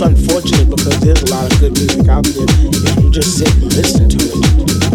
unfortunate because there's a lot of good music out there if you just sit and listen to it.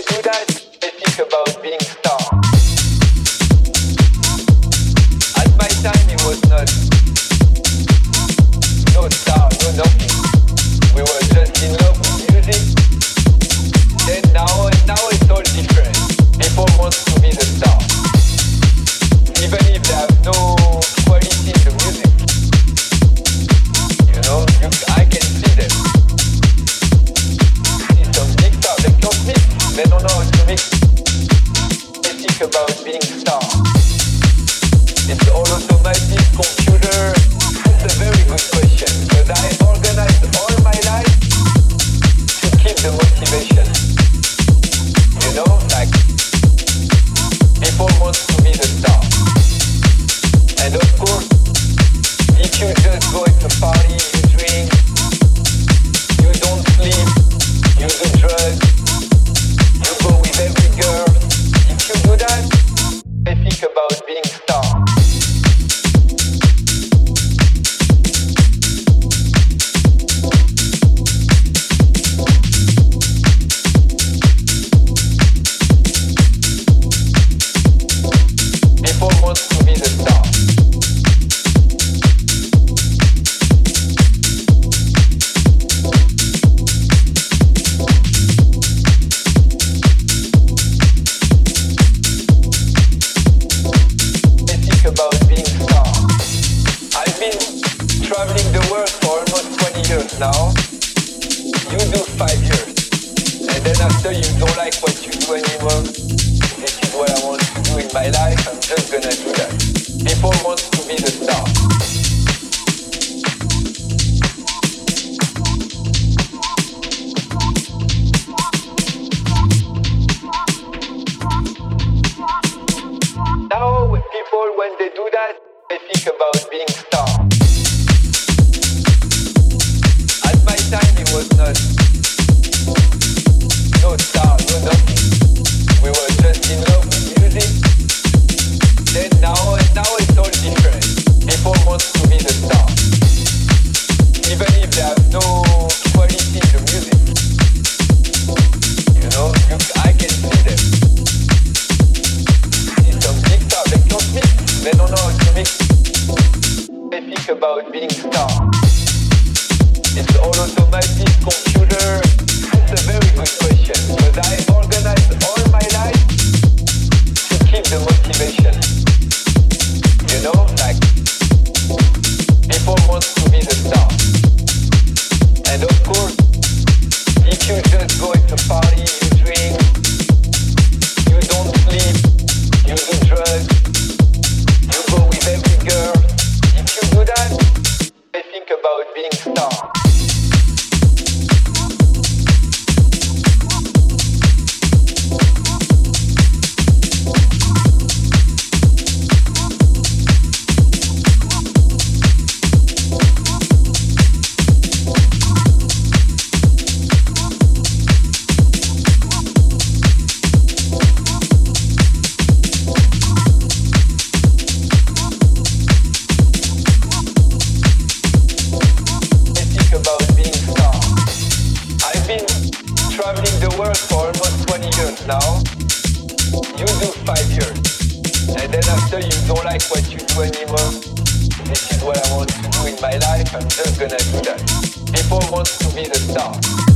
You do if you think about work for almost 20 years now. You do five years. And then after you don't like what you do anymore, this is what I want to do in my life, I'm just gonna do that. People want to be the star.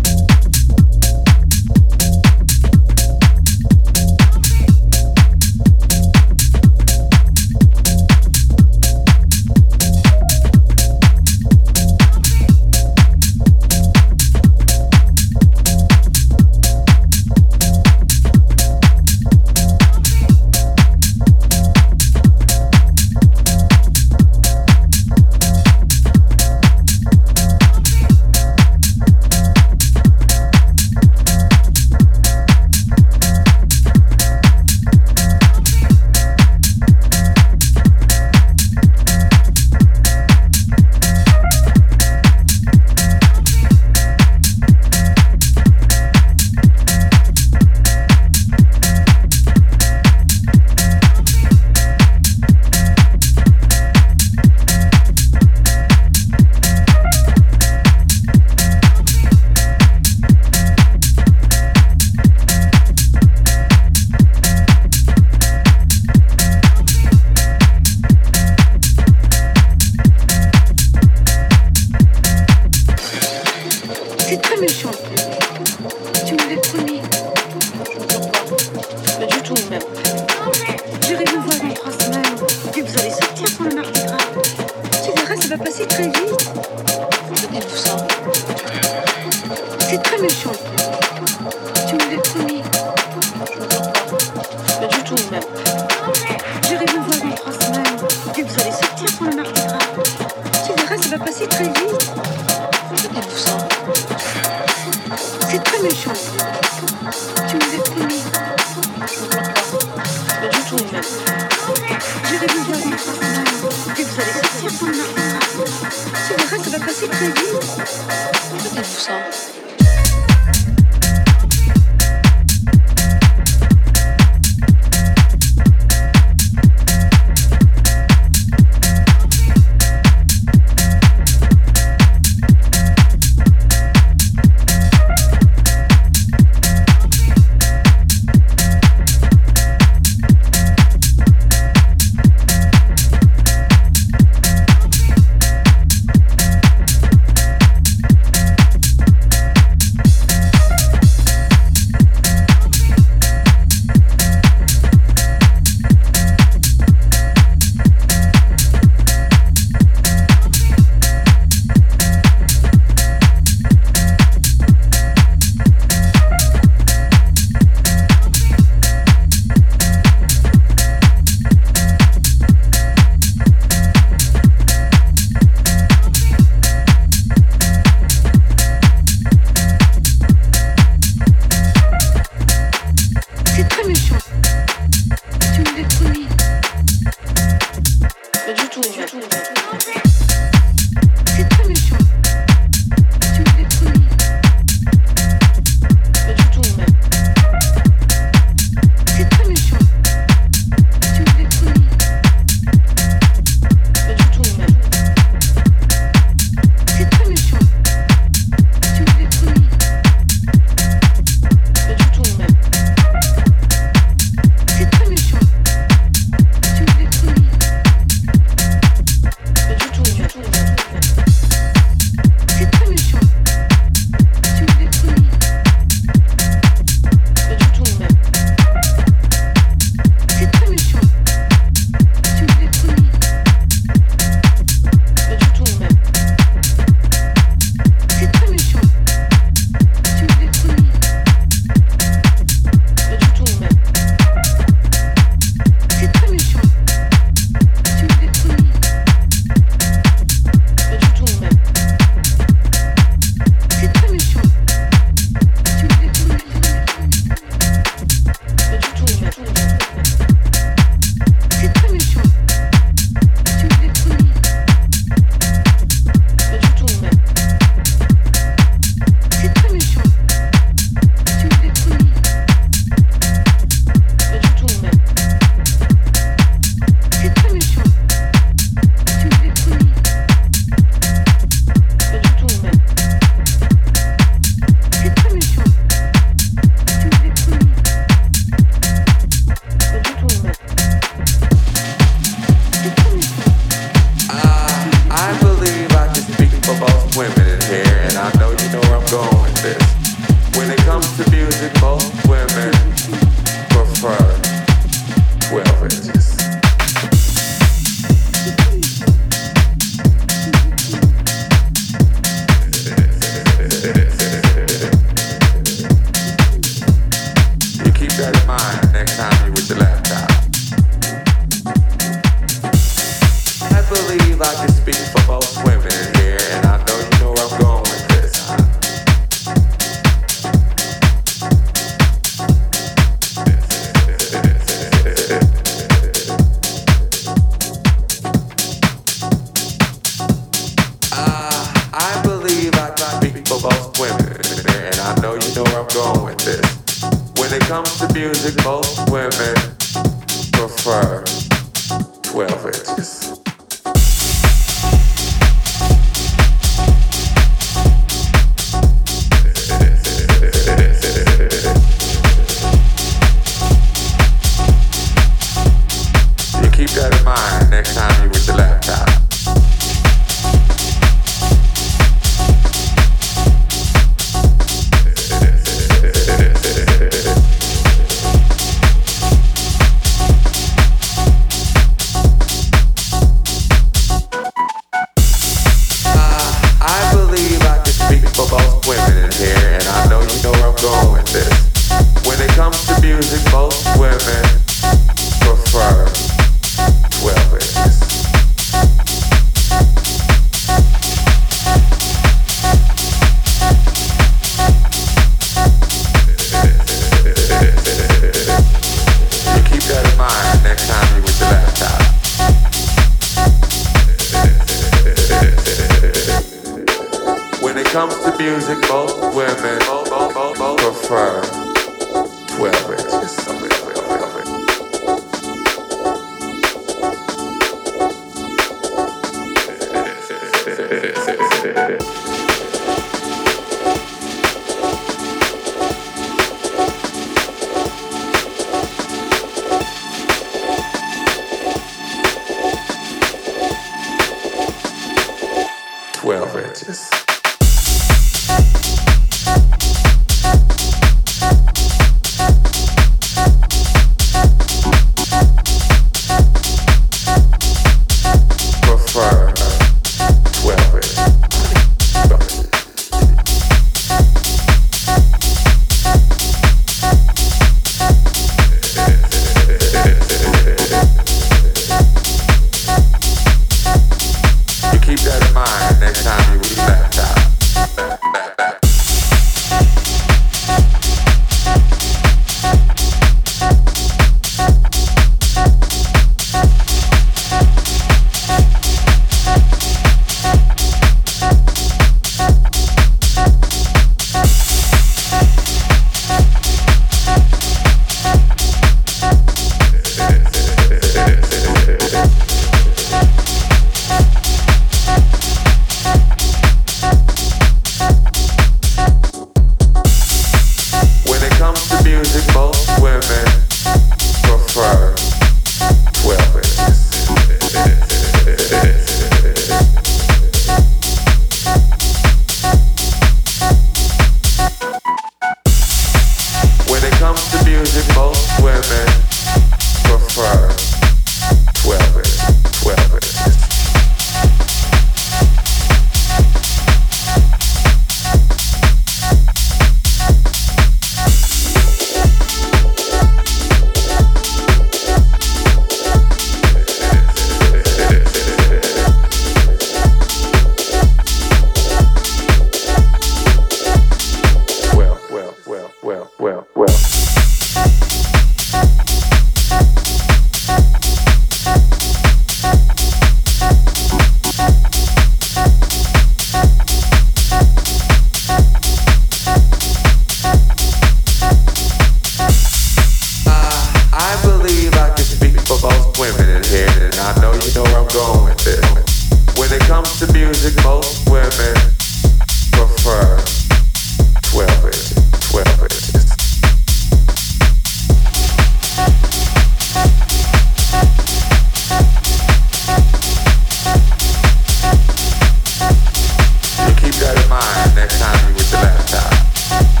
Next time you with your laptop.